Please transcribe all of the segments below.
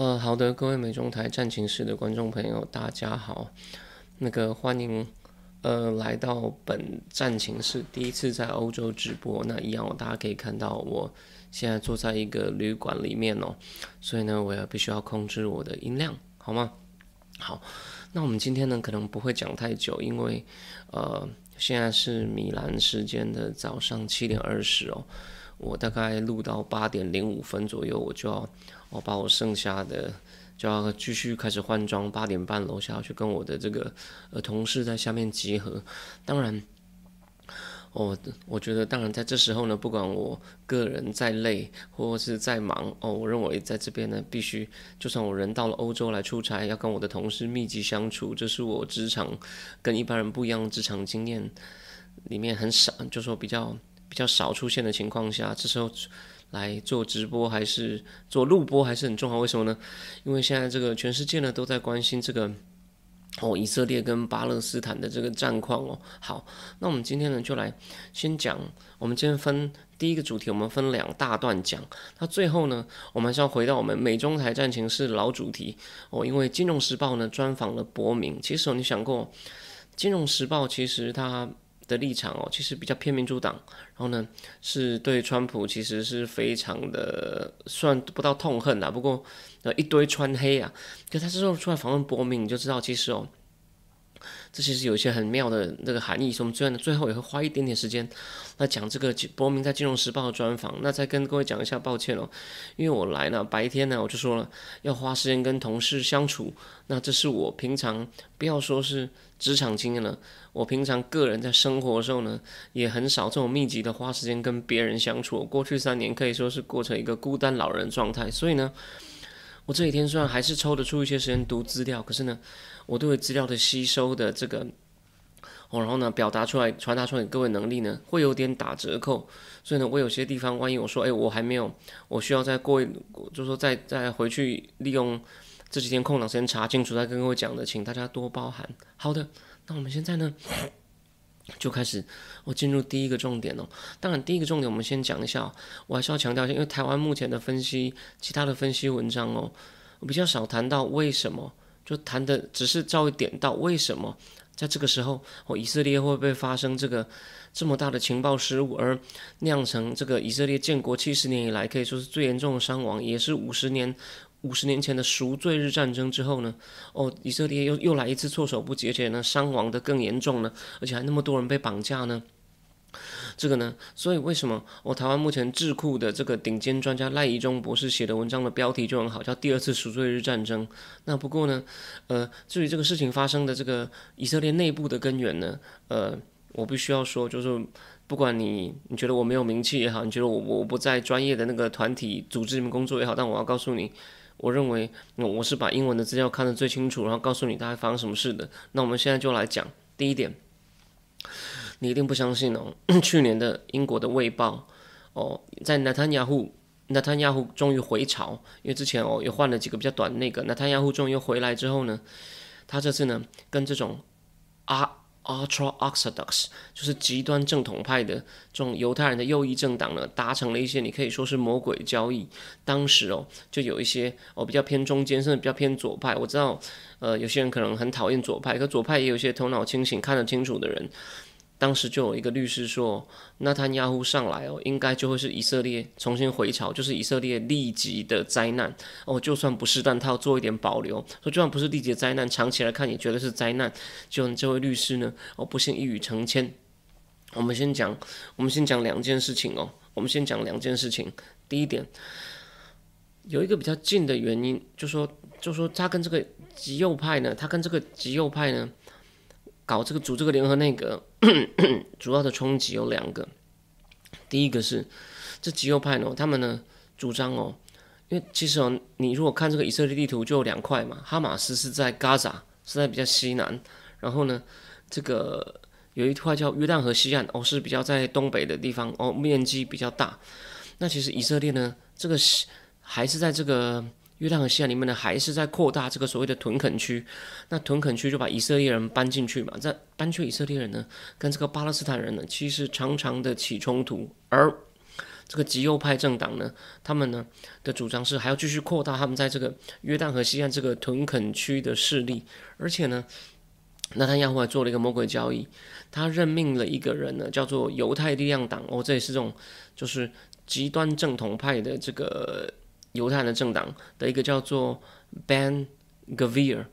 呃，好的，各位美中台战情室的观众朋友，大家好。那个欢迎呃来到本战情室第一次在欧洲直播。那一样，哦大家可以看到我现在坐在一个旅馆里面哦，所以呢，我要必须要控制我的音量，好吗？好，那我们今天呢，可能不会讲太久，因为呃，现在是米兰时间的早上七点二十哦，我大概录到八点零五分左右，我就要。我把我剩下的就要继续开始换装，八点半楼下去跟我的这个呃同事在下面集合。当然，我我觉得当然在这时候呢，不管我个人再累或是再忙哦，我认为在这边呢，必须就算我人到了欧洲来出差，要跟我的同事密集相处，这是我职场跟一般人不一样的职场经验里面很少，就说比较比较少出现的情况下，这时候。来做直播还是做录播还是很重要？为什么呢？因为现在这个全世界呢都在关心这个哦，以色列跟巴勒斯坦的这个战况哦。好，那我们今天呢就来先讲，我们今天分第一个主题，我们分两大段讲。那最后呢，我们还是要回到我们美中台战情是老主题哦，因为《金融时报》呢专访了伯明。其实你想过，《金融时报》其实它。的立场哦，其实比较偏民主党，然后呢，是对川普其实是非常的算不到痛恨啦，不过呃一堆川黑啊，可他之后出来访问伯明，你就知道其实哦。这其实有一些很妙的那个含义，所以我们最后最后也会花一点点时间来讲这个伯明在《金融时报》的专访。那再跟各位讲一下，抱歉哦，因为我来呢白天呢我就说了要花时间跟同事相处，那这是我平常不要说是职场经验了，我平常个人在生活的时候呢也很少这种密集的花时间跟别人相处。过去三年可以说是过成一个孤单老人状态，所以呢，我这几天虽然还是抽得出一些时间读资料，可是呢。我对资料的吸收的这个，哦，然后呢，表达出来、传达出来给各位能力呢，会有点打折扣。所以呢，我有些地方，万一我说，哎，我还没有，我需要再过一，就说再再回去利用这几天空档时间查清楚，再跟各位讲的，请大家多包涵。好的，那我们现在呢，就开始，我进入第一个重点哦。当然，第一个重点我们先讲一下，我还是要强调一下，因为台湾目前的分析，其他的分析文章哦，我比较少谈到为什么。就谈的只是稍微点到为什么在这个时候，哦，以色列会不会发生这个这么大的情报失误，而酿成这个以色列建国七十年以来可以说是最严重的伤亡，也是五十年五十年前的赎罪日战争之后呢？哦，以色列又又来一次措手不及，而且呢伤亡的更严重呢，而且还那么多人被绑架呢？这个呢，所以为什么我台湾目前智库的这个顶尖专家赖宜中博士写的文章的标题就很好，叫“第二次赎罪日战争”。那不过呢，呃，至于这个事情发生的这个以色列内部的根源呢，呃，我必须要说，就是不管你你觉得我没有名气也好，你觉得我我不在专业的那个团体组织里面工作也好，但我要告诉你，我认为我是把英文的资料看得最清楚，然后告诉你大概发生什么事的。那我们现在就来讲第一点。你一定不相信哦！去年的英国的《卫报》哦，在纳坦雅胡，纳坦雅胡终于回朝，因为之前哦又换了几个比较短的那个，纳坦雅胡终于又回来之后呢，他这次呢跟这种啊 ultra orthodox 就是极端正统派的这种犹太人的右翼政党呢，达成了一些你可以说是魔鬼交易。当时哦，就有一些哦比较偏中间，甚至比较偏左派。我知道，呃，有些人可能很讨厌左派，可左派也有些头脑清醒、看得清楚的人。当时就有一个律师说，纳坦亚胡上来哦，应该就会是以色列重新回朝，就是以色列立即的灾难哦。就算不是，但他要做一点保留，说就算不是立即的灾难，长期来看也觉得是灾难。就这位律师呢，哦，不幸一语成谶。我们先讲，我们先讲两件事情哦。我们先讲两件事情。第一点，有一个比较近的原因，就说，就说他跟这个极右派呢，他跟这个极右派呢。搞这个组这个联合内阁，主要的冲击有两个。第一个是这极右派呢，他们呢主张哦，因为其实哦，你如果看这个以色列地图，就有两块嘛。哈马斯是在加沙，是在比较西南，然后呢，这个有一块叫约旦河西岸，哦，是比较在东北的地方，哦，面积比较大。那其实以色列呢，这个还是在这个约旦河西岸里面呢，还是在扩大这个所谓的屯垦区。那屯垦区就把以色列人搬进去嘛，在搬去以色列人呢，跟这个巴勒斯坦人呢，其实常常的起冲突，而。这个极右派政党呢，他们呢的主张是还要继续扩大他们在这个约旦河西岸这个屯垦区的势力，而且呢，那他亚胡还做了一个魔鬼交易，他任命了一个人呢，叫做犹太力量党，哦，这也是这种就是极端正统派的这个犹太人的政党的一个叫做 Ben Gavir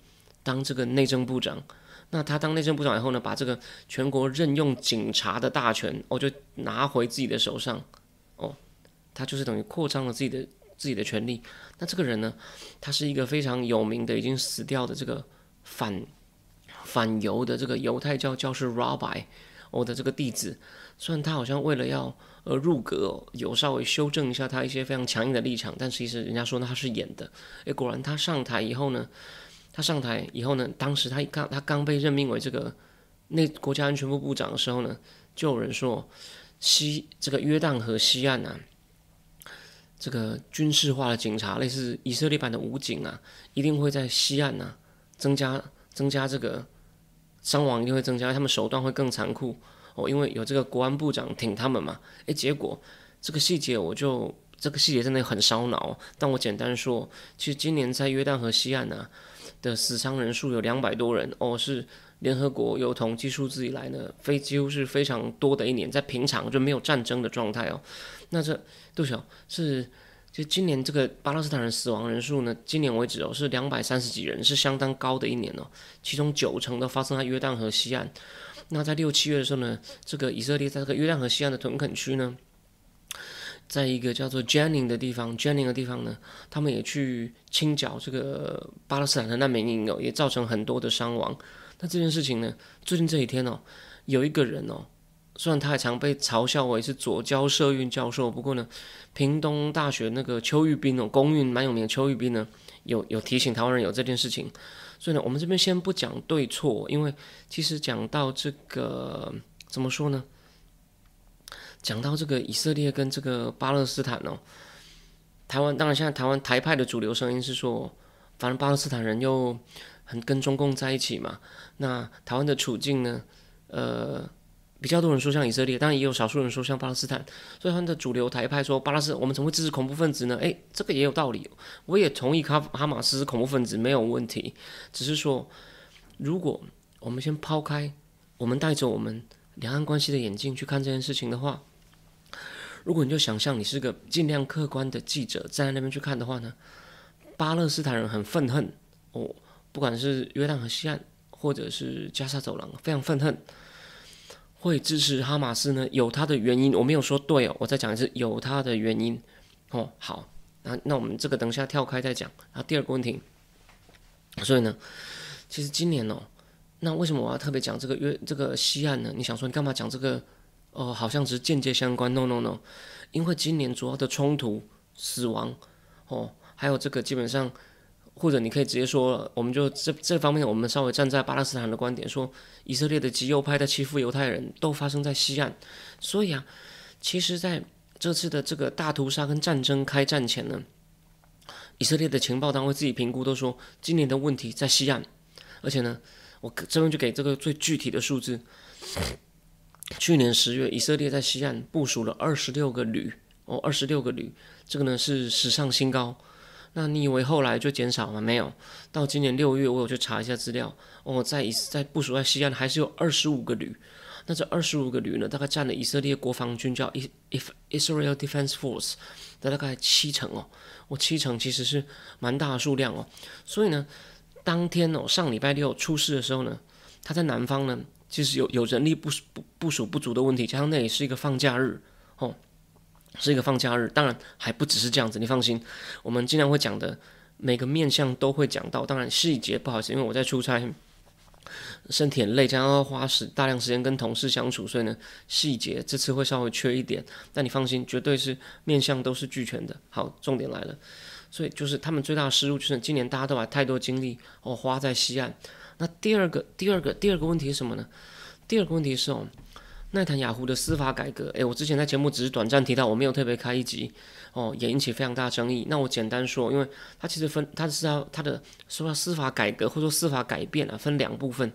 当这个内政部长。那他当内政部长以后呢，把这个全国任用警察的大权，哦，就拿回自己的手上哦。他就是等于扩张了自己的自己的权利。那这个人呢，他是一个非常有名的、已经死掉的这个反反犹的这个犹太教教师 Rabbi，我的这个弟子。虽然他好像为了要呃入阁，有稍微修正一下他一些非常强硬的立场，但其实人家说他是演的。诶，果然他上台以后呢，他上台以后呢，当时他刚他刚被任命为这个内国家安全部部长的时候呢，就有人说西这个约旦河西岸啊。这个军事化的警察，类似以色列版的武警啊，一定会在西岸呐增加增加这个伤亡，一定会增加，他们手段会更残酷哦，因为有这个国安部长挺他们嘛。诶，结果这个细节我就这个细节真的很烧脑，但我简单说，其实今年在约旦河西岸呐的死伤人数有两百多人哦，是联合国有统计数字以来呢，非几乎是非常多的一年，在平常就没有战争的状态哦。那这杜晓是，就今年这个巴勒斯坦人死亡人数呢，今年为止哦是两百三十几人，是相当高的一年哦。其中九成都发生在约旦河西岸。那在六七月的时候呢，这个以色列在这个约旦河西岸的屯垦区呢，在一个叫做 Jenin 的地方，Jenin 的地方呢，他们也去清剿这个巴勒斯坦的难民营哦，也造成很多的伤亡。那这件事情呢，最近这几天哦，有一个人哦。虽然他还常被嘲笑为是左交社运教授，不过呢，屏东大学那个邱玉斌哦，公运蛮有名的邱玉斌呢，有有提醒台湾人有这件事情，所以呢，我们这边先不讲对错，因为其实讲到这个怎么说呢？讲到这个以色列跟这个巴勒斯坦哦，台湾当然现在台湾台派的主流声音是说，反正巴勒斯坦人又很跟中共在一起嘛，那台湾的处境呢，呃。比较多人说像以色列，当然也有少数人说像巴勒斯坦，所以他们的主流台派说巴勒斯，我们怎么会支持恐怖分子呢？诶，这个也有道理，我也同意哈哈马斯是恐怖分子没有问题，只是说，如果我们先抛开，我们带着我们两岸关系的眼镜去看这件事情的话，如果你就想象你是个尽量客观的记者站在那边去看的话呢，巴勒斯坦人很愤恨哦，不管是约旦河西岸或者是加沙走廊，非常愤恨。会支持哈马斯呢？有他的原因，我没有说对哦。我再讲一次，有他的原因哦。好，那那我们这个等一下跳开再讲。然后第二个问题，所以呢，其实今年哦，那为什么我要特别讲这个约这个西岸呢？你想说你干嘛讲这个？哦，好像只是间接相关。No No No，因为今年主要的冲突、死亡哦，还有这个基本上。或者你可以直接说，我们就这这方面，我们稍微站在巴勒斯坦的观点，说以色列的极右派在欺负犹太人，都发生在西岸。所以啊，其实在这次的这个大屠杀跟战争开战前呢，以色列的情报单位自己评估都说，今年的问题在西岸。而且呢，我这边就给这个最具体的数字，去年十月，以色列在西岸部署了二十六个旅，哦，二十六个旅，这个呢是史上新高。那你以为后来就减少吗？没有，到今年六月，我有去查一下资料，哦，在以在部署在西岸还是有二十五个旅。那这二十五个旅呢，大概占了以色列国防军叫 If Israel Defense Force 的大概七成哦。我七成其实是蛮大的数量哦。所以呢，当天哦，上礼拜六出事的时候呢，他在南方呢，其实有有人力部部部署不足的问题，加上那也是一个放假日。是一个放假日，当然还不只是这样子，你放心，我们尽量会讲的每个面向都会讲到。当然细节不好意思，因为我在出差，身体很累，加上要花时大量时间跟同事相处，所以呢细节这次会稍微缺一点。但你放心，绝对是面向都是俱全的。好，重点来了，所以就是他们最大的失误就是今年大家都把太多精力哦花在西岸。那第二个第二个第二个问题是什么呢？第二个问题是哦，奈坦雅虎的司法改革，诶，我之前在节目只是短暂提到，我没有特别开一集哦，也引起非常大争议。那我简单说，因为它其实分它是要它的说司法改革或者说司法改变啊，分两部分。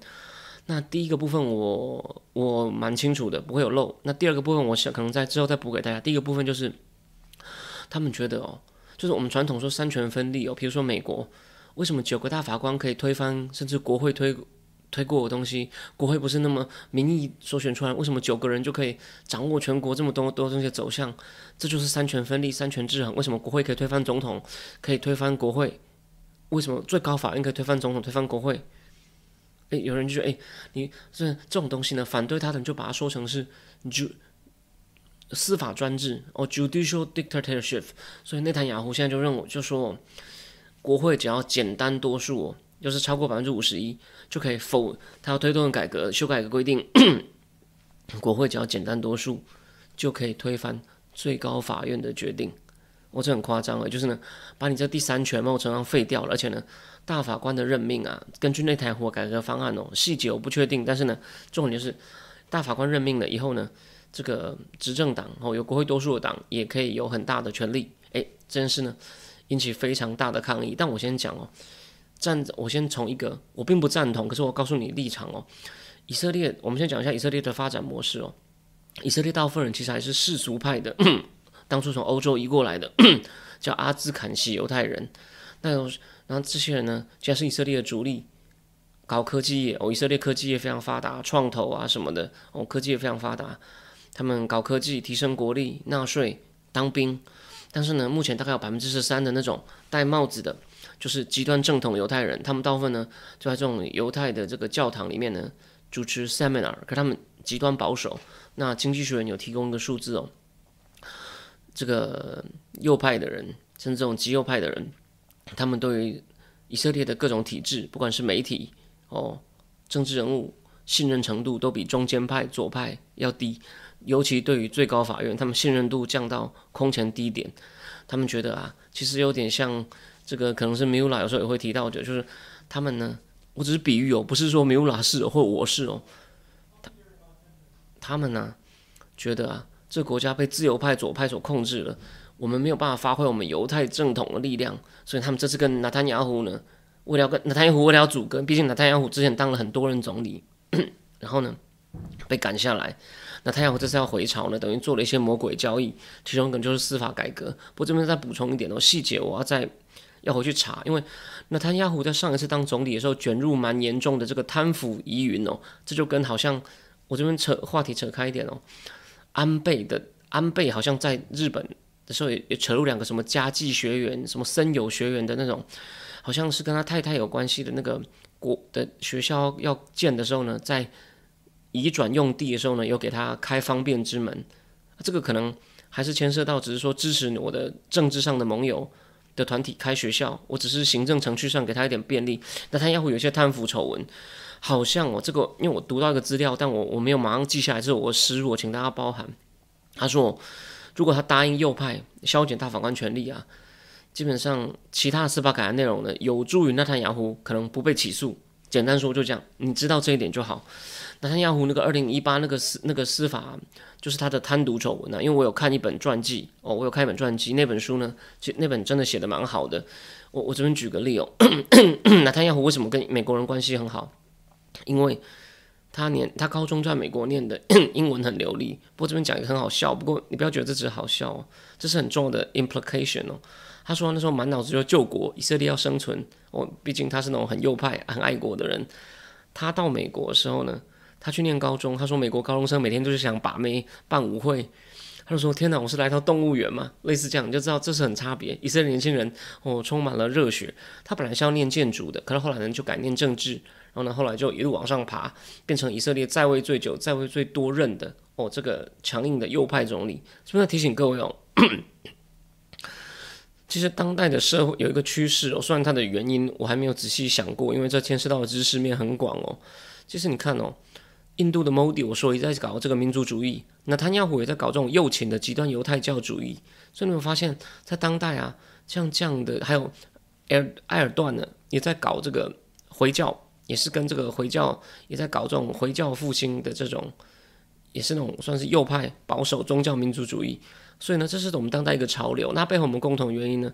那第一个部分我我蛮清楚的，不会有漏。那第二个部分我想可能在之后再补给大家。第一个部分就是他们觉得哦，就是我们传统说三权分立哦，比如说美国。为什么九个大法官可以推翻甚至国会推推过的东西？国会不是那么民意所选出来？为什么九个人就可以掌握全国这么多多东西的走向？这就是三权分立、三权制衡。为什么国会可以推翻总统，可以推翻国会？为什么最高法院可以推翻总统、推翻国会？诶，有人就说：“诶，你这这种东西呢？反对他的人就把它说成是就司法专制哦，judicial dictatorship。”所以内塔尼亚胡现在就认为，就说。国会只要简单多数，就是超过百分之五十一，就可以否他要推动改革、修改的规定。国会只要简单多数，就可以推翻最高法院的决定。我这很夸张了，就是呢，把你这第三权某种程度废掉了。而且呢，大法官的任命啊，根据那台火改革方案哦，细节我不确定，但是呢，重点就是大法官任命了以后呢，这个执政党哦，有国会多数的党也可以有很大的权利。诶，这件事呢。引起非常大的抗议，但我先讲哦，站我先从一个我并不赞同，可是我告诉你立场哦。以色列，我们先讲一下以色列的发展模式哦。以色列大部分人其实还是世俗派的，当初从欧洲移过来的，叫阿兹坎西犹太人。那然后这些人呢，既然是以色列的主力，搞科技业哦，以色列科技业非常发达，创投啊什么的哦，科技业非常发达，他们搞科技，提升国力，纳税，当兵。但是呢，目前大概有百分之十三的那种戴帽子的，就是极端正统犹太人，他们大部分呢就在这种犹太的这个教堂里面呢主持 seminar，可他们极端保守。那经济学人有提供一个数字哦，这个右派的人，甚至这种极右派的人，他们对于以色列的各种体制，不管是媒体哦、政治人物，信任程度都比中间派左派要低。尤其对于最高法院，他们信任度降到空前低点。他们觉得啊，其实有点像这个，可能是米乌拉有时候也会提到的，就是他们呢，我只是比喻哦，不是说米乌拉是或我是哦。他他们呢，觉得啊，这个国家被自由派左派所控制了，我们没有办法发挥我们犹太正统的力量，所以他们这次跟纳坦雅胡呢，为了跟纳坦雅胡为了阻隔，毕竟纳坦雅胡之前当了很多任总理，然后呢，被赶下来。那太阳这次要回朝呢，等于做了一些魔鬼交易，其中可能就是司法改革。不过这边再补充一点哦，细节我要再要回去查，因为那他亚胡在上一次当总理的时候卷入蛮严重的这个贪腐疑云哦，这就跟好像我这边扯话题扯开一点哦，安倍的安倍好像在日本的时候也也扯入两个什么家计学员、什么森友学员的那种，好像是跟他太太有关系的那个国的学校要建的时候呢，在。移转用地的时候呢，又给他开方便之门，这个可能还是牵涉到，只是说支持我的政治上的盟友的团体开学校，我只是行政程序上给他一点便利。那他要会有些贪腐丑闻，好像我这个，因为我读到一个资料，但我我没有马上记下来，这是我失误，请大家包涵。他说，如果他答应右派削减大法官权力啊，基本上其他司法改革内容呢，有助于纳坦雅胡可能不被起诉。简单说就这样，你知道这一点就好。纳坦亚胡那个二零一八那个司那个司法，就是他的贪渎丑闻啊。因为我有看一本传记哦，我有看一本传记，那本书呢，其实那本真的写的蛮好的。我我这边举个例哦，纳坦亚胡为什么跟美国人关系很好？因为他念他高中在美国念的 英文很流利。不过这边讲也很好笑，不过你不要觉得这只是好笑哦，这是很重要的 implication 哦。他说那时候满脑子就救国，以色列要生存哦，毕竟他是那种很右派、很爱国的人。他到美国的时候呢？他去念高中，他说美国高中生每天都是想把妹、办舞会。他就说：“天哪，我是来到动物园吗？”类似这样，你就知道这是很差别。以色列年轻人哦，充满了热血。他本来是要念建筑的，可是后来呢就改念政治，然后呢后来就一路往上爬，变成以色列在位最久、在位最多任的哦这个强硬的右派总理。是不是提醒各位哦？其实当代的社会有一个趋势哦，虽然它的原因我还没有仔细想过，因为这牵涉到的知识面很广哦。其实你看哦。印度的 Modi 我说也在搞这个民族主义，那他亚胡也在搞这种右倾的极端犹太教主义，所以你会发现在当代啊，像这样的，还有埃尔埃尔段呢，也在搞这个回教，也是跟这个回教也在搞这种回教复兴的这种，也是那种算是右派保守宗教民族主义。所以呢，这是我们当代一个潮流。那背后我们共同原因呢？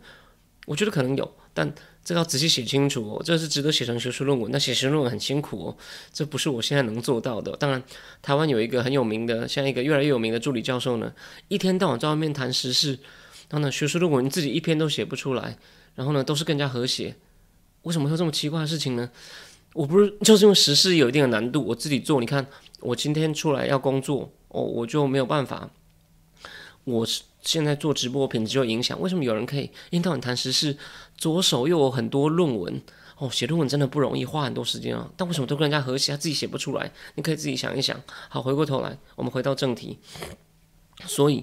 我觉得可能有，但这要仔细写清楚哦。这是值得写成学术论文。那写学术论文很辛苦哦，这不是我现在能做到的。当然，台湾有一个很有名的，像一个越来越有名的助理教授呢，一天到晚在外面谈时事，然后呢，学术论文自己一篇都写不出来，然后呢，都是更加和谐。为什么会这么奇怪的事情呢？我不是就是因为时事有一定的难度，我自己做。你看，我今天出来要工作，哦，我就没有办法。我是现在做直播品质有影响。为什么有人可以一天到晚谈时事，左手又有很多论文？哦，写论文真的不容易，花很多时间啊。但为什么都跟人家和谐，他自己写不出来？你可以自己想一想。好，回过头来，我们回到正题。所以，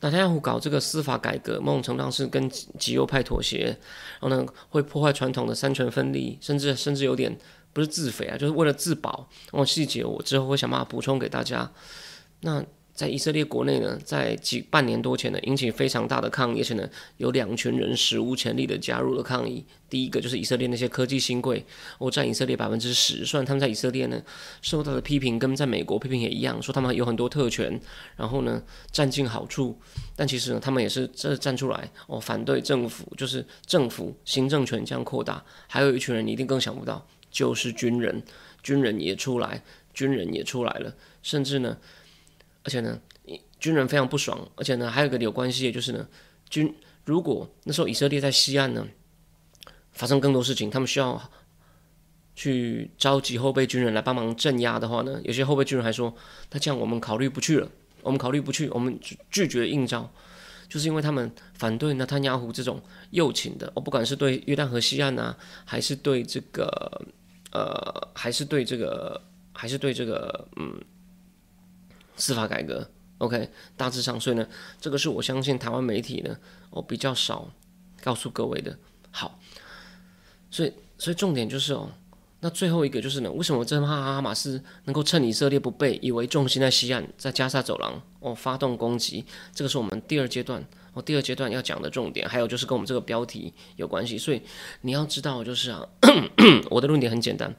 纳坦雅胡搞这个司法改革，某种程度上是跟极右派妥协，然后呢，会破坏传统的三权分立，甚至甚至有点不是自肥啊，就是为了自保。然后细节我之后会想办法补充给大家。那。在以色列国内呢，在几半年多前呢，引起非常大的抗议，而且呢，有两群人史无前例的加入了抗议。第一个就是以色列那些科技新贵，哦，占以色列百分之十。虽然他们在以色列呢受到的批评跟在美国批评也一样，说他们有很多特权，然后呢占尽好处，但其实呢，他们也是这站出来哦，反对政府，就是政府行政权这样扩大。还有一群人，你一定更想不到，就是军人，军人也出来，军人也出来了，甚至呢。而且呢，军人非常不爽。而且呢，还有一个有关系就是呢，军如果那时候以色列在西岸呢发生更多事情，他们需要去召集后备军人来帮忙镇压的话呢，有些后备军人还说，那这样我们考虑不去了，我们考虑不去，我们拒绝应召，就是因为他们反对纳坦雅胡这种右倾的，哦，不管是对约旦河西岸啊，还是对这个呃，还是对这个，还是对这个，嗯。司法改革，OK，大致上，所以呢，这个是我相信台湾媒体呢，哦比较少告诉各位的。好，所以所以重点就是哦，那最后一个就是呢，为什么这哈哈马斯能够趁以色列不备，以为重心在西岸，在加沙走廊哦发动攻击？这个是我们第二阶段哦，第二阶段要讲的重点，还有就是跟我们这个标题有关系。所以你要知道，就是啊，我的论点很简单，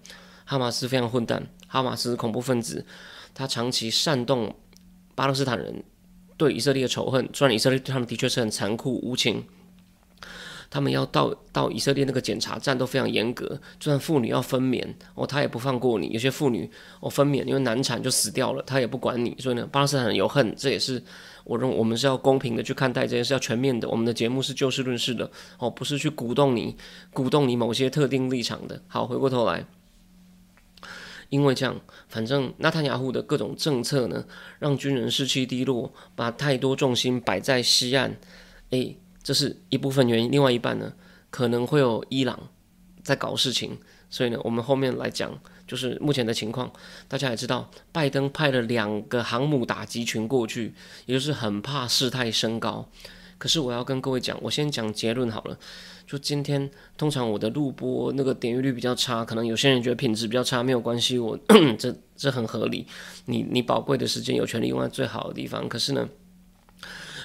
哈马斯非常混蛋，哈马斯恐怖分子。他长期煽动巴勒斯坦人对以色列的仇恨，虽然以色列对他们的确是很残酷无情，他们要到到以色列那个检查站都非常严格，就算妇女要分娩哦，他也不放过你。有些妇女哦分娩因为难产就死掉了，他也不管你。所以呢，巴勒斯坦人有恨，这也是我认我们是要公平的去看待这件事，要全面的。我们的节目是就事论事的哦，不是去鼓动你鼓动你某些特定立场的。好，回过头来。因为这样，反正纳坦雅胡的各种政策呢，让军人士气低落，把太多重心摆在西岸，诶，这是一部分原因。另外一半呢，可能会有伊朗在搞事情，所以呢，我们后面来讲，就是目前的情况。大家也知道，拜登派了两个航母打击群过去，也就是很怕事态升高。可是我要跟各位讲，我先讲结论好了。就今天，通常我的录播那个点阅率比较差，可能有些人觉得品质比较差，没有关系，我 这这很合理。你你宝贵的时间有权利用在最好的地方。可是呢，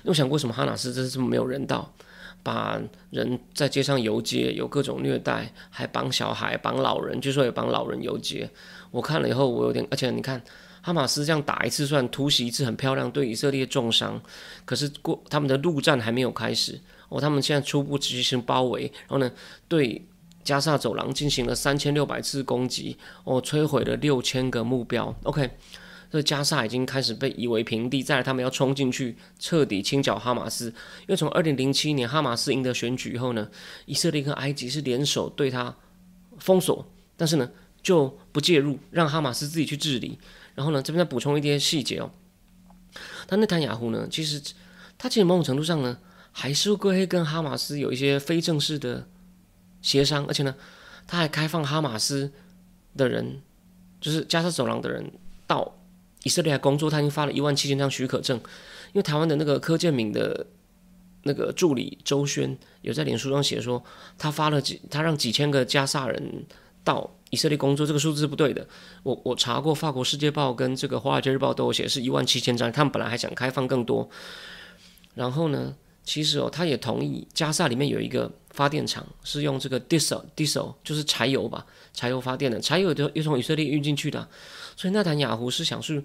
又想过什么？哈纳斯这是这么没有人道，把人在街上游街，有各种虐待，还绑小孩、绑老人，据说也绑老人游街。我看了以后，我有点，而且你看。哈马斯这样打一次算突袭一次很漂亮，对以色列重伤。可是过他们的陆战还没有开始哦，他们现在初步执行包围，然后呢对加沙走廊进行了三千六百次攻击哦，摧毁了六千个目标。OK，这加沙已经开始被夷为平地，再来他们要冲进去彻底清剿哈马斯。因为从二零零七年哈马斯赢得选举以后呢，以色列跟埃及是联手对他封锁，但是呢就不介入，让哈马斯自己去治理。然后呢，这边再补充一些细节哦。但内塔雅胡呢，其实他其实某种程度上呢，还是会跟哈马斯有一些非正式的协商，而且呢，他还开放哈马斯的人，就是加沙走廊的人到以色列来工作。他已经发了一万七千张许可证。因为台湾的那个柯建明的那个助理周轩有在脸书上写说，他发了几，他让几千个加沙人到。以色列工作这个数字是不对的，我我查过，法国《世界报》跟这个《华尔街日报》都有写是一万七千张，他们本来还想开放更多。然后呢，其实哦，他也同意加萨里面有一个发电厂是用这个 diesel diesel 就是柴油吧，柴油发电的，柴油都又从以色列运进去的，所以纳坦雅胡是想是，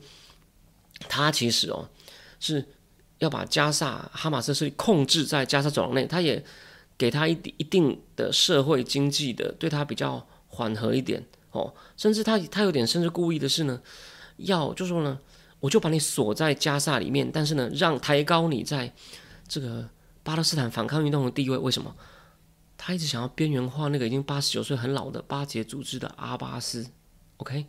他其实哦是要把加萨哈马斯是控制在加沙走廊内，他也给他一一定的社会经济的，对他比较缓和一点哦，甚至他他有点甚至故意的是呢，要就说呢，我就把你锁在加萨里面，但是呢，让抬高你在。这个巴勒斯坦反抗运动的地位为什么？他一直想要边缘化那个已经八十九岁很老的巴结组织的阿巴斯，OK？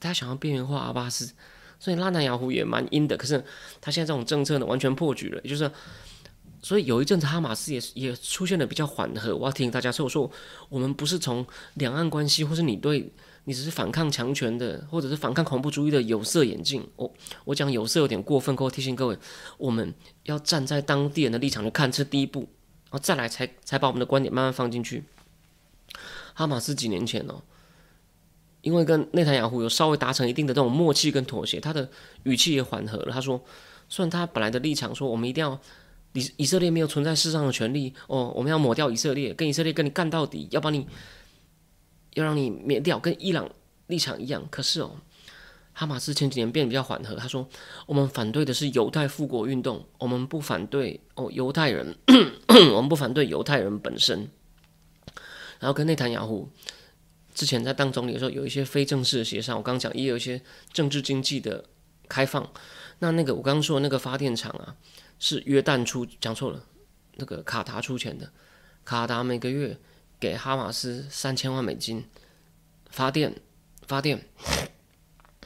他想要边缘化阿巴斯，所以拉南雅胡也蛮阴的。可是他现在这种政策呢，完全破局了。也就是，所以有一阵子哈马斯也也出现了比较缓和。我要提醒大家，所以我说我们不是从两岸关系，或是你对。你只是反抗强权的，或者是反抗恐怖主义的有色眼镜。我我讲有色有点过分，我提醒各位，我们要站在当地人的立场去看，这第一步，然后再来才才把我们的观点慢慢放进去。哈马斯几年前哦，因为跟内塔雅胡有稍微达成一定的这种默契跟妥协，他的语气也缓和了。他说，虽然他本来的立场说我们一定要以以色列没有存在世上的权利哦，我们要抹掉以色列，跟以色列跟你干到底，要把你。要让你灭掉，跟伊朗立场一样。可是哦，哈马斯前几年变得比较缓和。他说：“我们反对的是犹太复国运动，我们不反对哦犹太人，我们不反对犹太人本身。”然后跟内塔尼亚胡之前在当总理的时候有一些非正式的协商。我刚讲也有一些政治经济的开放。那那个我刚刚说的那个发电厂啊，是约旦出讲错了，那个卡达出钱的，卡达每个月。给哈马斯三千万美金发电，发电，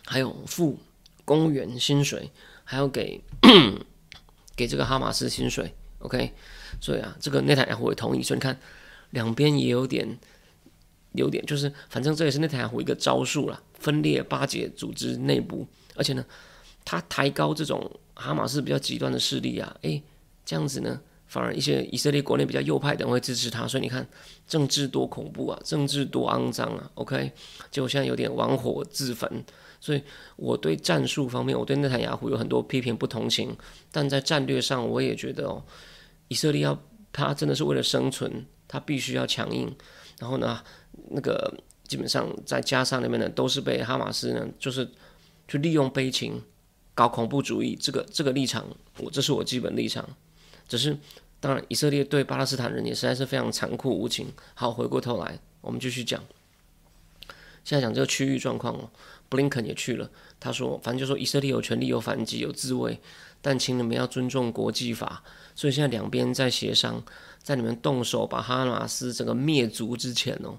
还有付公务员薪水，还要给 给这个哈马斯薪水，OK？所以啊，这个内塔尼亚胡也同意。所以你看，两边也有点有点，就是反正这也是内塔尼亚胡一个招数了，分裂巴结组织内部，而且呢，他抬高这种哈马斯比较极端的势力啊，诶，这样子呢。反而一些以色列国内比较右派的人会支持他，所以你看政治多恐怖啊，政治多肮脏啊。OK，结果现在有点玩火自焚，所以我对战术方面，我对内塔雅胡有很多批评不同情，但在战略上，我也觉得哦，以色列要他真的是为了生存，他必须要强硬。然后呢，那个基本上在加沙那边呢，都是被哈马斯呢，就是去利用悲情搞恐怖主义，这个这个立场，我这是我基本立场，只是。当然，以色列对巴勒斯坦人也实在是非常残酷无情。好，回过头来，我们继续讲。现在讲这个区域状况哦，布林肯也去了。他说，反正就说以色列有权利有反击有自卫，但请你们要尊重国际法。所以现在两边在协商，在你们动手把哈马斯整个灭族之前哦，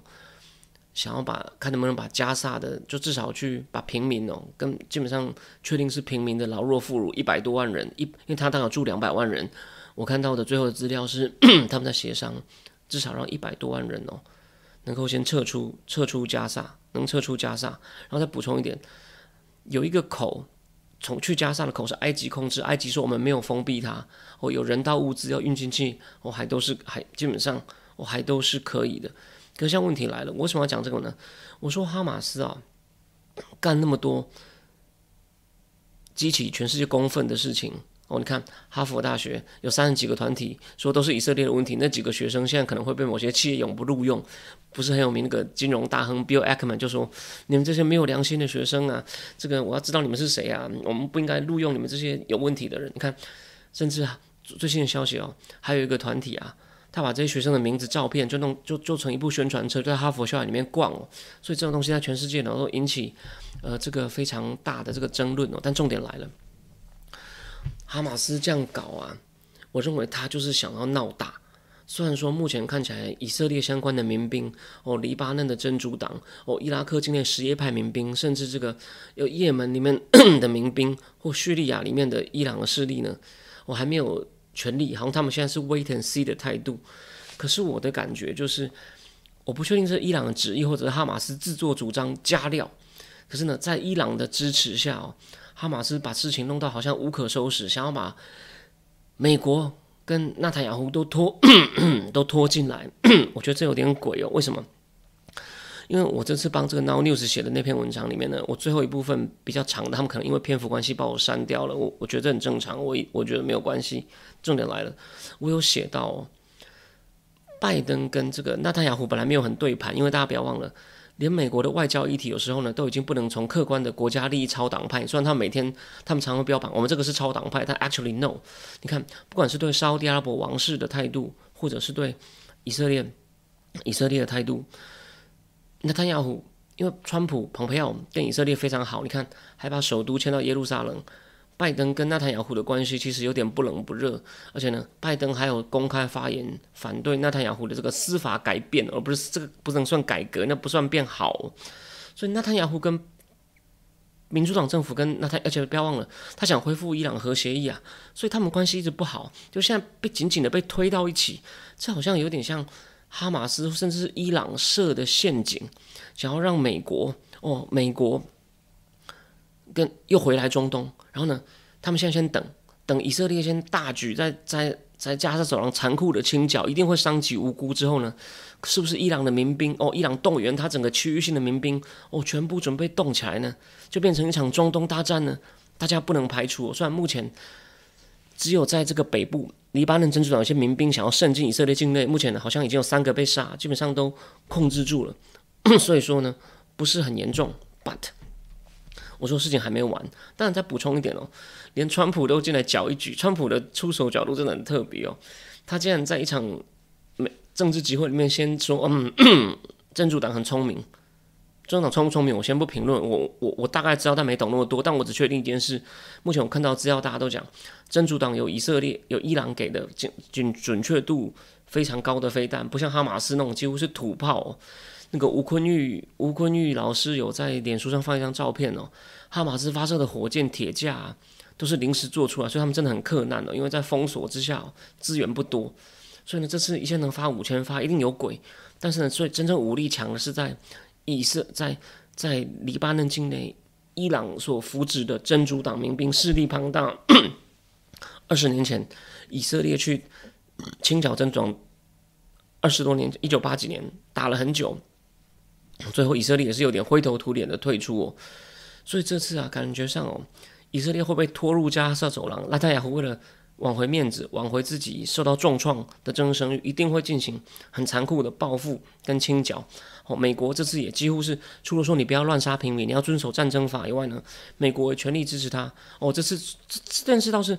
想要把看能不能把加萨的，就至少去把平民哦，跟基本上确定是平民的老弱妇孺一百多万人，一因为他当时住两百万人。我看到的最后的资料是，他们在协商，至少让一百多万人哦，能够先撤出撤出加沙，能撤出加沙，然后再补充一点，有一个口从去加沙的口是埃及控制，埃及说我们没有封闭它，哦，有人道物资要运进去，哦，还都是还基本上我还都是可以的。可是像问题来了，我为什么要讲这个呢？我说哈马斯啊，干那么多激起全世界公愤的事情。哦，你看哈佛大学有三十几个团体说都是以色列的问题，那几个学生现在可能会被某些企业永不录用，不是很有名那个金融大亨 Bill Ackman 就说你们这些没有良心的学生啊，这个我要知道你们是谁啊，我们不应该录用你们这些有问题的人。你看，甚至最新的消息哦，还有一个团体啊，他把这些学生的名字、照片就弄就做成一部宣传车，在哈佛校园里面逛哦，所以这种东西在全世界能够引起呃这个非常大的这个争论哦。但重点来了。哈马斯这样搞啊，我认为他就是想要闹大。虽然说目前看起来，以色列相关的民兵哦，黎巴嫩的真主党哦，伊拉克境内什叶派民兵，甚至这个有也门里面 的民兵或叙利亚里面的伊朗的势力呢，我还没有权利，好像他们现在是 wait and see 的态度。可是我的感觉就是，我不确定是伊朗的旨意，或者是哈马斯自作主张加料。可是呢，在伊朗的支持下哦。哈马斯把事情弄到好像无可收拾，想要把美国跟纳坦雅胡都拖 都拖进来，我觉得这有点鬼哦。为什么？因为我这次帮这个 Now News 写的那篇文章里面呢，我最后一部分比较长的，他们可能因为篇幅关系把我删掉了。我我觉得很正常，我我觉得没有关系。重点来了，我有写到拜登跟这个纳塔雅胡本来没有很对盘，因为大家不要忘了，连美国的外交议题有时候呢都已经不能从客观的国家利益超党派。虽然他每天他们常会标榜我们这个是超党派，但 actually no。你看，不管是对沙特阿拉伯王室的态度，或者是对以色列以色列的态度。纳坦雅胡因为川普、蓬佩奥跟以色列非常好，你看还把首都迁到耶路撒冷。拜登跟纳坦雅胡的关系其实有点不冷不热，而且呢，拜登还有公开发言反对纳坦雅胡的这个司法改变，而不是这个不能算改革，那不算变好。所以纳坦雅胡跟民主党政府跟纳坦，而且不要忘了，他想恢复伊朗核协议啊，所以他们关系一直不好，就现在被紧紧的被推到一起，这好像有点像。哈马斯甚至是伊朗设的陷阱，想要让美国哦，美国跟又回来中东，然后呢，他们现在先等等以色列先大举在在在加沙走廊残酷的清剿，一定会伤及无辜。之后呢，是不是伊朗的民兵哦，伊朗动员他整个区域性的民兵哦，全部准备动起来呢？就变成一场中东大战呢？大家不能排除，虽然目前只有在这个北部。黎巴嫩真主党有些民兵想要渗进以色列境内，目前呢好像已经有三个被杀，基本上都控制住了，所以说呢不是很严重。But 我说事情还没完，当然再补充一点哦，连川普都进来搅一局，川普的出手角度真的很特别哦，他竟然在一场美政治集会里面先说，嗯，真主党很聪明。中党聪不聪明，我先不评论。我我我大概知道，但没懂那么多。但我只确定一件事：目前我看到资料，大家都讲真主党有以色列、有伊朗给的准准准确度非常高的飞弹，不像哈马斯那种几乎是土炮。那个吴坤玉吴坤玉老师有在脸书上放一张照片哦，哈马斯发射的火箭铁架都是临时做出来，所以他们真的很克难的，因为在封锁之下资源不多。所以呢，这次一下能发五千发，一定有鬼。但是呢，所以真正武力强的是在。以色在在黎巴嫩境内，伊朗所扶植的真主党民兵势力庞大。二十年前，以色列去清剿真主党，二十多年，一九八几年打了很久，最后以色列也是有点灰头土脸的退出哦。所以这次啊，感觉上哦，以色列会被拖入加沙走廊。拉塔亚胡为了挽回面子，挽回自己受到重创的争声誉，一定会进行很残酷的报复跟清剿。哦，美国这次也几乎是除了说你不要乱杀平民，你要遵守战争法以外呢，美国全力支持他。哦，这次这这件事倒是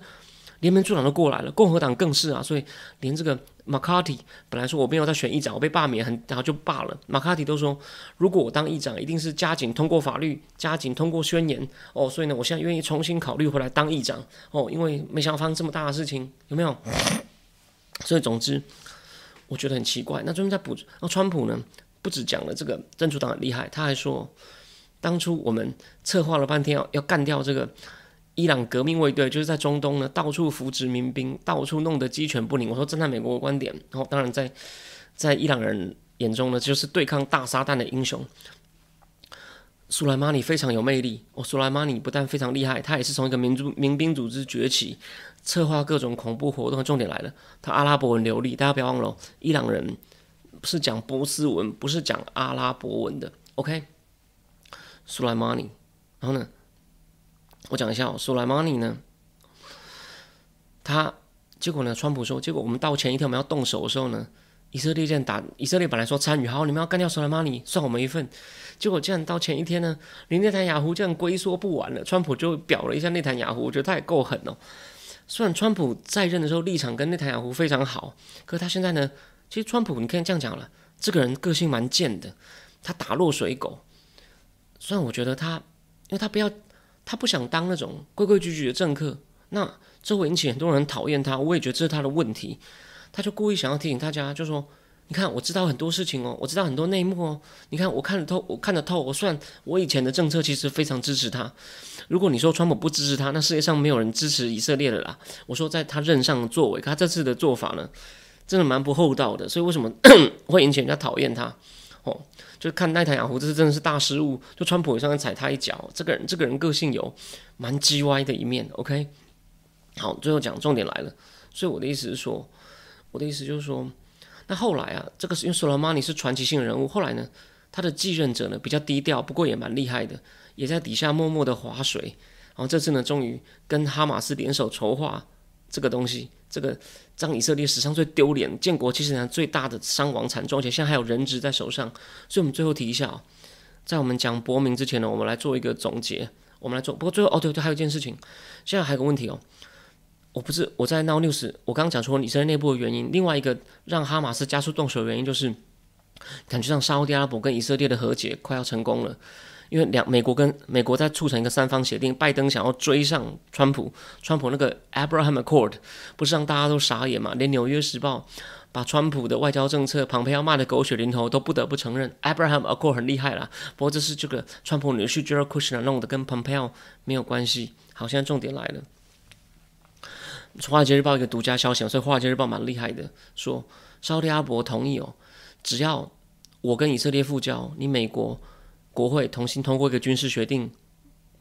联盟助长都过来了，共和党更是啊，所以连这个马卡蒂本来说我没有在选议长，我被罢免很，然后就罢了。马卡蒂都说，如果我当议长，一定是加紧通过法律，加紧通过宣言。哦，所以呢，我现在愿意重新考虑回来当议长。哦，因为没想到发生这么大的事情，有没有？所以总之，我觉得很奇怪。那专门在补，那川普呢？不止讲了这个真主党很厉害，他还说，当初我们策划了半天要要干掉这个伊朗革命卫队，就是在中东呢到处扶植民兵，到处弄得鸡犬不宁。我说站在美国的观点，然后当然在在伊朗人眼中呢，就是对抗大撒旦的英雄。苏莱马尼非常有魅力，哦，苏莱马尼不但非常厉害，他也是从一个民族民兵组织崛起，策划各种恐怖活动。重点来了，他阿拉伯文流利，大家不要忘了，伊朗人。是讲波斯文，不是讲阿拉伯文的。OK，苏莱马尼，然后呢，我讲一下哦，苏莱马尼呢，他结果呢，川普说，结果我们到前一天我们要动手的时候呢，以色列这样打，以色列本来说参与，好，你们要干掉苏莱马尼，算我们一份。结果这样到前一天呢，连内塔雅胡这样龟缩不完了，川普就表了一下内塔雅胡，我觉得他也够狠哦。虽然川普在任的时候立场跟内塔雅胡非常好，可是他现在呢？其实川普，你可以这样讲了，这个人个性蛮贱的，他打落水狗。虽然我觉得他，因为他不要，他不想当那种规规矩矩的政客，那这会引起很多人讨厌他。我也觉得这是他的问题，他就故意想要提醒大家，就说：你看，我知道很多事情哦，我知道很多内幕哦。你看，我看得透，我看得透。我算我以前的政策其实非常支持他。如果你说川普不支持他，那世界上没有人支持以色列的啦。我说在他任上的作为，他这次的做法呢？真的蛮不厚道的，所以为什么会引起人家讨厌他？哦，就看奈坦雅胡这次真的是大失误，就川普也上踩他一脚。这个人，这个人个性有蛮叽歪的一面。OK，好，最后讲重点来了。所以我的意思是说，我的意思就是说，那后来啊，这个是因为索罗马尼是传奇性人物，后来呢，他的继任者呢比较低调，不过也蛮厉害的，也在底下默默的划水。然后这次呢，终于跟哈马斯联手筹划这个东西，这个让以色列史上最丢脸、建国七十年最大的伤亡惨重，而且现在还有人质在手上。所以，我们最后提一下哦，在我们讲伯明之前呢，我们来做一个总结。我们来做，不过最后哦，对对，还有一件事情，现在还有个问题哦。我不是我在 Now News，我刚刚讲说以色列内部的原因，另外一个让哈马斯加速动手的原因就是，感觉上沙特阿拉伯跟以色列的和解快要成功了，因为两美国跟美国在促成一个三方协定，拜登想要追上川普，川普那个 Abraham Accord 不是让大家都傻眼嘛？连纽约时报把川普的外交政策，庞培要骂的狗血淋头，都不得不承认 Abraham Accord 很厉害啦。不过这是这个川普女婿 Jared Kushner 弄的，跟蓬佩奥没有关系。好，现在重点来了。《华尔街日报》一个独家消息，所以《华尔街日报》蛮厉害的，说沙特阿伯同意哦，只要我跟以色列复交，你美国国会同心通过一个军事决定，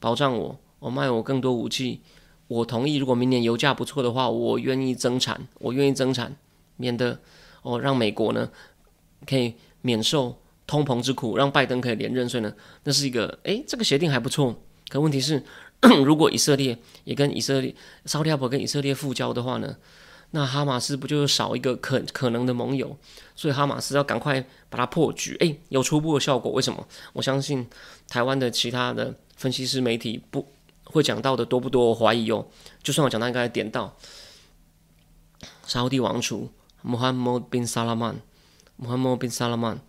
保障我，我卖我更多武器，我同意。如果明年油价不错的话，我愿意增产，我愿意增产，免得哦让美国呢可以免受通膨之苦，让拜登可以连任。所以呢，那是一个诶，这个协定还不错。可问题是。如果以色列也跟以色列、沙特阿拉伯跟以色列复交的话呢，那哈马斯不就少一个可可能的盟友？所以哈马斯要赶快把它破局。诶，有初步的效果。为什么？我相信台湾的其他的分析师媒体不会讲到的多不多？我怀疑哦。就算我讲到，应该点到沙特王储穆罕默德本萨拉曼，穆罕默德本萨拉曼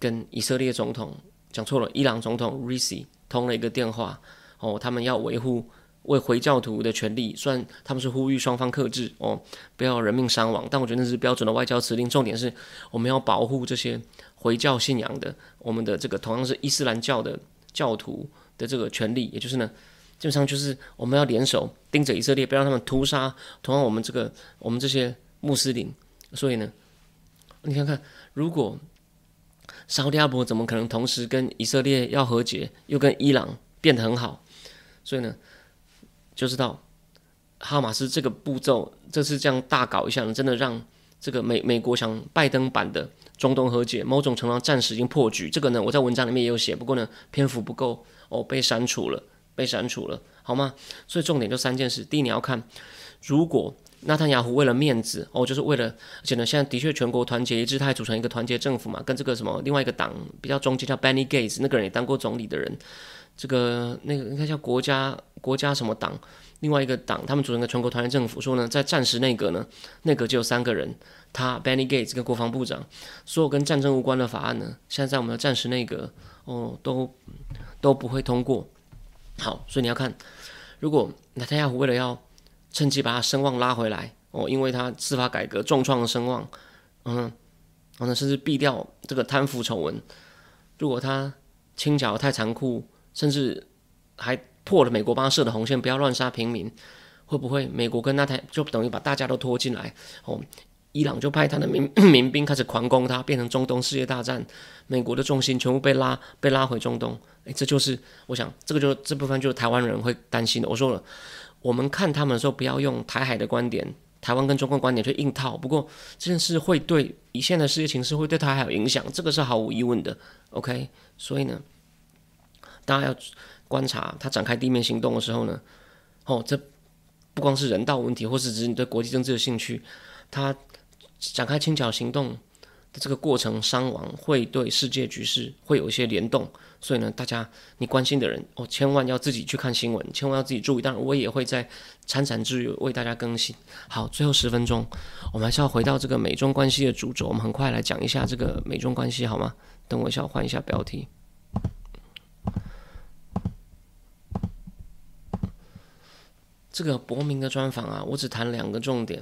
跟以色列总统讲错了，伊朗总统 Risi 通了一个电话。哦，他们要维护为回教徒的权利，虽然他们是呼吁双方克制哦，不要人命伤亡，但我觉得那是标准的外交辞令。重点是我们要保护这些回教信仰的，我们的这个同样是伊斯兰教的教徒的这个权利，也就是呢，基本上就是我们要联手盯着以色列，不让他们屠杀同样我们这个我们这些穆斯林。所以呢，你看看，如果沙特阿拉伯怎么可能同时跟以色列要和解，又跟伊朗变得很好？所以呢，就知道哈马斯这个步骤，这次这样大搞一下呢，真的让这个美美国想拜登版的中东和解，某种程度上暂时已经破局。这个呢，我在文章里面也有写，不过呢，篇幅不够哦，被删除了，被删除了，好吗？所以重点就三件事：第一，你要看，如果纳坦雅胡为了面子哦，就是为了，而且呢，现在的确全国团结一致，他还组成一个团结政府嘛，跟这个什么另外一个党比较中间叫 Benny Gates 那个人也当过总理的人。这个那个应该叫国家国家什么党？另外一个党，他们组成的全国团结政府，说呢，在战时内阁呢，内阁只有三个人，他 Benny Gates 跟国防部长，所有跟战争无关的法案呢，现在在我们的战时内阁哦，都都不会通过。好，所以你要看，如果纳塔亚胡为了要趁机把他声望拉回来哦，因为他司法改革重创了声望，嗯，然后呢，甚至毙掉这个贪腐丑闻，如果他轻巧太残酷。甚至还破了美国帮他设的红线，不要乱杀平民。会不会美国跟那台就等于把大家都拖进来？哦，伊朗就派他的民 民兵开始狂攻他，变成中东世界大战，美国的重心全部被拉被拉回中东。诶，这就是我想这个就这部分就是台湾人会担心的。我说了，我们看他们的时候不要用台海的观点、台湾跟中共观点去硬套。不过这件事会对以现在世界形势会对台海有影响，这个是毫无疑问的。OK，所以呢。大家要观察他展开地面行动的时候呢，哦，这不光是人道问题，或是指你对国际政治的兴趣，他展开轻巧行动的这个过程伤亡会对世界局势会有一些联动，所以呢，大家你关心的人哦，千万要自己去看新闻，千万要自己注意。当然，我也会在参展之余为大家更新。好，最后十分钟，我们还是要回到这个美中关系的主轴，我们很快来讲一下这个美中关系，好吗？等我一下，换一下标题。这个伯明的专访啊，我只谈两个重点。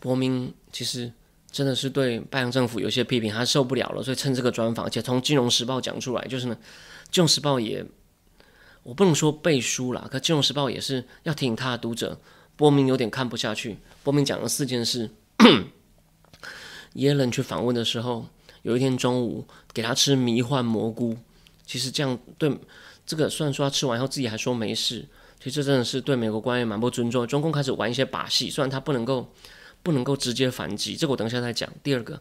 伯明其实真的是对拜登政府有些批评，他受不了了，所以趁这个专访，而且从《金融时报》讲出来，就是呢，《金融时报》也我不能说背书了，可《金融时报》也是要提醒他的读者，伯明有点看不下去。伯明讲了四件事：耶伦去访问的时候，有一天中午给他吃迷幻蘑菇，其实这样对这个虽然说他吃完以后自己还说没事。其实这真的是对美国官员蛮不尊重。中共开始玩一些把戏，虽然他不能够不能够直接反击，这个我等一下再讲。第二个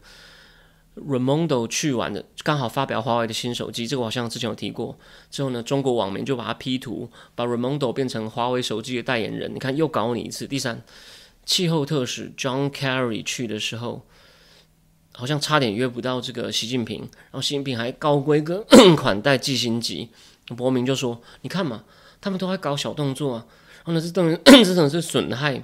，，Ramondo 去完的，刚好发表华为的新手机，这个我好像之前有提过。之后呢，中国网民就把它 P 图，把 Ramondo 变成华为手机的代言人。你看，又搞你一次。第三，气候特使 John Kerry 去的时候，好像差点约不到这个习近平，然后习近平还高规格 款待季新吉。伯明就说：“你看嘛，他们都在搞小动作啊，然后呢，这 等这种是损害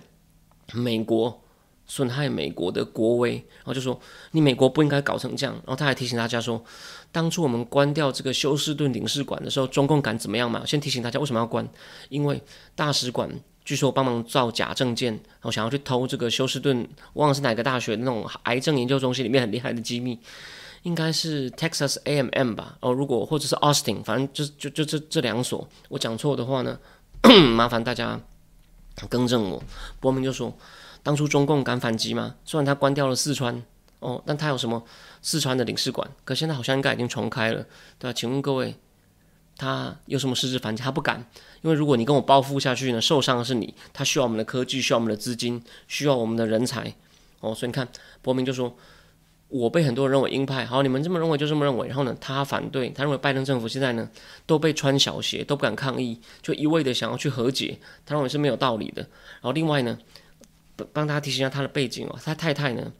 美国。”损害美国的国威，然后就说你美国不应该搞成这样。然后他还提醒大家说，当初我们关掉这个休斯顿领事馆的时候，中共敢怎么样嘛？先提醒大家为什么要关，因为大使馆据说帮忙造假证件，然后想要去偷这个休斯顿，忘了是哪个大学那种癌症研究中心里面很厉害的机密，应该是 Texas A M M 吧？哦，如果或者是 Austin，反正就就就这这两所，我讲错的话呢，麻烦大家更正我。伯明就说。当初中共敢反击吗？虽然他关掉了四川，哦，但他有什么四川的领事馆？可现在好像应该已经重开了，对吧？请问各位，他有什么实质反击？他不敢，因为如果你跟我报复下去呢，受伤的是你。他需要我们的科技，需要我们的资金，需要我们的人才，哦，所以你看，伯明就说，我被很多人认为鹰派，好，你们这么认为就这么认为。然后呢，他反对，他认为拜登政府现在呢都被穿小鞋，都不敢抗议，就一味的想要去和解，他认为是没有道理的。然后另外呢？帮大家提醒一下他的背景哦，他太太呢，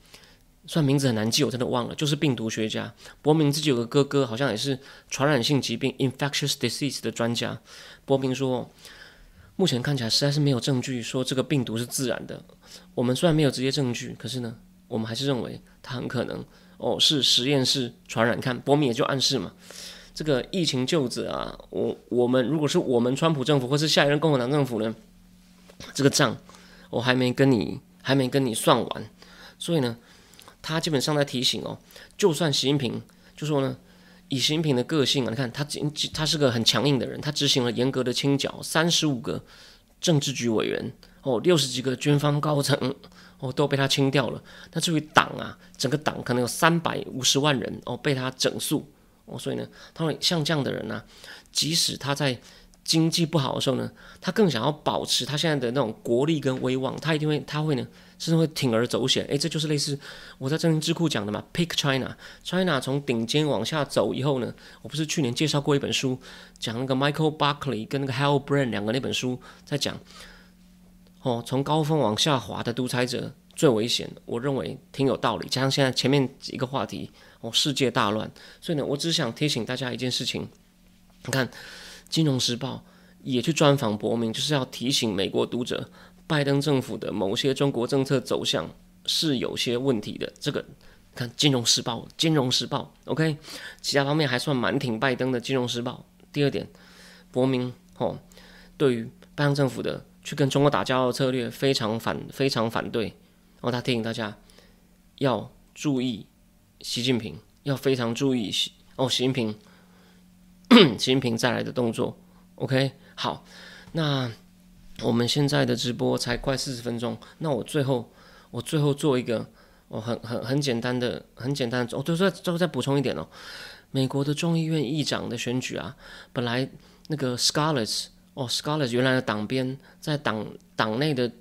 虽然名字很难记，我真的忘了，就是病毒学家。伯明自己有个哥哥，好像也是传染性疾病 （infectious disease） 的专家。伯明说，目前看起来实在是没有证据说这个病毒是自然的。我们虽然没有直接证据，可是呢，我们还是认为它很可能哦是实验室传染。看伯明也就暗示嘛，这个疫情救者啊，我我们如果是我们川普政府或是下一任共和党政府呢，这个账。我还没跟你还没跟你算完，所以呢，他基本上在提醒哦，就算习近平就说呢，以习近平的个性啊，你看他他是个很强硬的人，他执行了严格的清剿，三十五个政治局委员哦，六十几个军方高层哦都被他清掉了。那至于党啊，整个党可能有三百五十万人哦被他整肃哦，所以呢，他们像这样的人呢，即使他在。经济不好的时候呢，他更想要保持他现在的那种国力跟威望，他一定会，他会呢，甚至会铤而走险。诶，这就是类似我在政经智库讲的嘛，Pick China，China 从顶尖往下走以后呢，我不是去年介绍过一本书，讲那个 Michael Buckley 跟那个 Hal Brand 两个那本书在讲，哦，从高峰往下滑的独裁者最危险，我认为挺有道理。加上现在前面几个话题，哦，世界大乱，所以呢，我只想提醒大家一件事情，你看。金融时报也去专访伯明，就是要提醒美国读者，拜登政府的某些中国政策走向是有些问题的。这个看金融时报，金融时报，OK，其他方面还算蛮挺拜登的。金融时报第二点，伯明哦，对于拜登政府的去跟中国打交道策略非常反，非常反对。然后他提醒大家要注意习近平，要非常注意习哦，习近平。习近平再来的动作，OK，好，那我们现在的直播才快四十分钟，那我最后我最后做一个，我很很很简单的很简单的，哦，最后最后再补充一点哦，美国的众议院议长的选举啊，本来那个 Scarlett 哦，Scarlett 原来的党鞭在党党内的。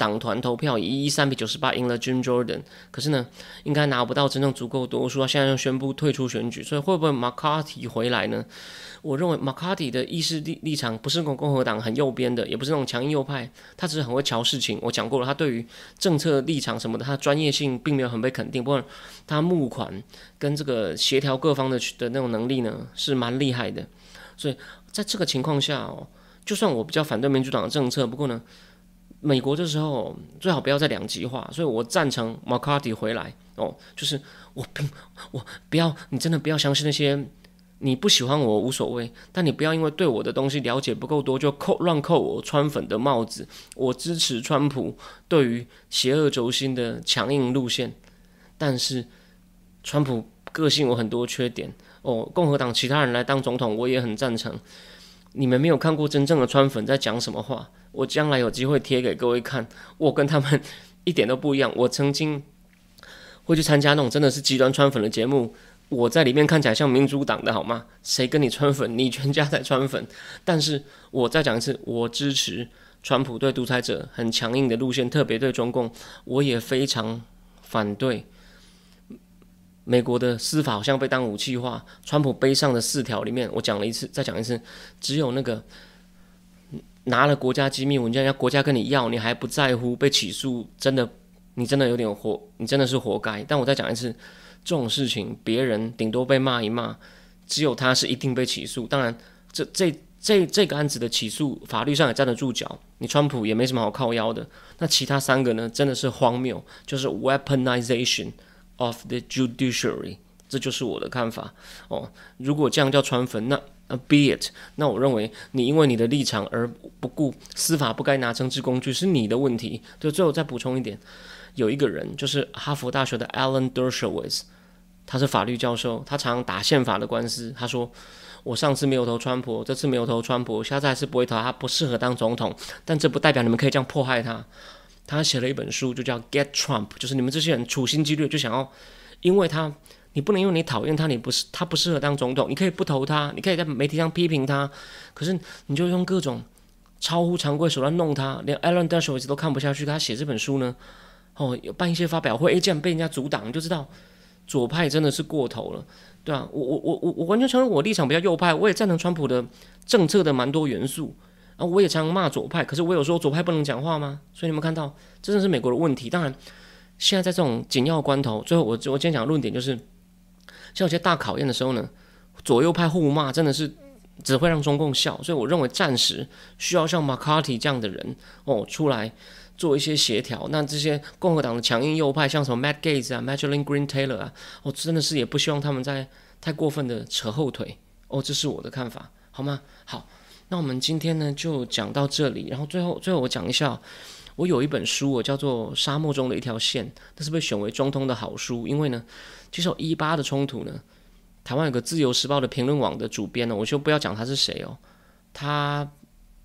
党团投票以一三比九十八赢了 Jim Jordan，可是呢，应该拿不到真正足够多数，现在又宣布退出选举，所以会不会 McCarthy 回来呢？我认为 McCarthy 的意识立立场不是那种共和党很右边的，也不是那种强硬右派，他只是很会瞧事情。我讲过了，他对于政策立场什么的，他的专业性并没有很被肯定，不过他募款跟这个协调各方的的那种能力呢，是蛮厉害的。所以在这个情况下哦，就算我比较反对民主党的政策，不过呢。美国这时候最好不要再两极化，所以我赞成 McCarthy 回来哦，就是我并我不要你真的不要相信那些你不喜欢我无所谓，但你不要因为对我的东西了解不够多就扣乱扣我川粉的帽子。我支持川普对于邪恶轴心的强硬路线，但是川普个性有很多缺点哦。共和党其他人来当总统，我也很赞成。你们没有看过真正的川粉在讲什么话。我将来有机会贴给各位看，我跟他们一点都不一样。我曾经会去参加那种真的是极端川粉的节目，我在里面看起来像民主党的好吗？谁跟你川粉，你全家在川粉。但是我再讲一次，我支持川普对独裁者很强硬的路线，特别对中共，我也非常反对美国的司法好像被当武器化。川普背上的四条里面，我讲了一次，再讲一次，只有那个拿了国家机密文件，要国家跟你要，你还不在乎被起诉，真的，你真的有点活，你真的是活该。但我再讲一次，这种事情别人顶多被骂一骂，只有他是一定被起诉。当然，这这这这个案子的起诉法律上也站得住脚，你川普也没什么好靠腰的。那其他三个呢，真的是荒谬，就是 weaponization of the judiciary。这就是我的看法哦。如果这样叫川粉，那，be it。那我认为你因为你的立场而不顾司法不该拿政治工具是你的问题。就最后再补充一点，有一个人就是哈佛大学的 Alan Dershowitz，他是法律教授，他常打宪法的官司。他说：“我上次没有投川普，这次没有投川普，下次还是不会投他，不适合当总统。但这不代表你们可以这样迫害他。”他写了一本书，就叫《Get Trump》，就是你们这些人处心积虑就想要，因为他。你不能因为你讨厌他，你不是他不适合当总统，你可以不投他，你可以在媒体上批评他，可是你就用各种超乎常规手段弄他，连 Alan Dash 都看不下去，他写这本书呢，哦，办一些发表会，诶，竟然被人家阻挡，就知道左派真的是过头了，对啊，我我我我我完全承认我立场比较右派，我也赞成川普的政策的蛮多元素，啊，我也常常骂左派，可是我有说左派不能讲话吗？所以你们看到，真的是美国的问题。当然，现在在这种紧要关头，最后我我今天讲的论点就是。像有些大考验的时候呢，左右派互骂真的是只会让中共笑，所以我认为暂时需要像 McCarthy 这样的人哦出来做一些协调。那这些共和党的强硬右派，像什么 Matt Gates 啊、Madeleine Green Taylor 啊，我真的是也不希望他们在太过分的扯后腿哦，这是我的看法，好吗？好，那我们今天呢就讲到这里，然后最后最后我讲一下，我有一本书，我叫做《沙漠中的一条线》，那是被选为中通的好书，因为呢。接受一八的冲突呢，台湾有个自由时报的评论网的主编呢，我就不要讲他是谁哦。他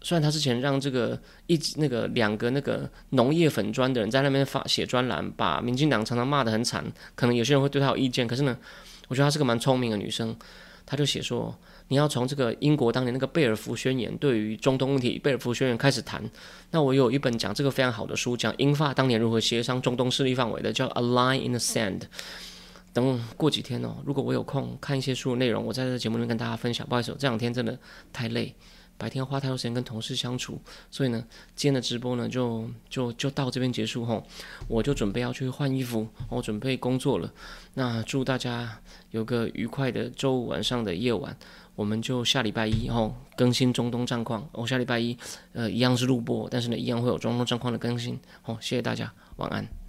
虽然他之前让这个一那个两个那个农业粉砖的人在那边发写专栏，把民进党常常骂得很惨，可能有些人会对他有意见。可是呢，我觉得她是个蛮聪明的女生，她就写说，你要从这个英国当年那个贝尔福宣言对于中东问题贝尔福宣言开始谈。那我有一本讲这个非常好的书，讲英法当年如何协商中东势力范围的，叫《A Line in the Sand》。等过几天哦，如果我有空看一些书的内容，我在这节目里面跟大家分享。不好意思，这两天真的太累，白天花太多时间跟同事相处，所以呢，今天的直播呢就就就到这边结束吼，我就准备要去换衣服，我准备工作了。那祝大家有个愉快的周五晚上的夜晚，我们就下礼拜一哦更新中东战况。我下礼拜一呃一样是录播，但是呢一样会有中东战况的更新。好，谢谢大家，晚安。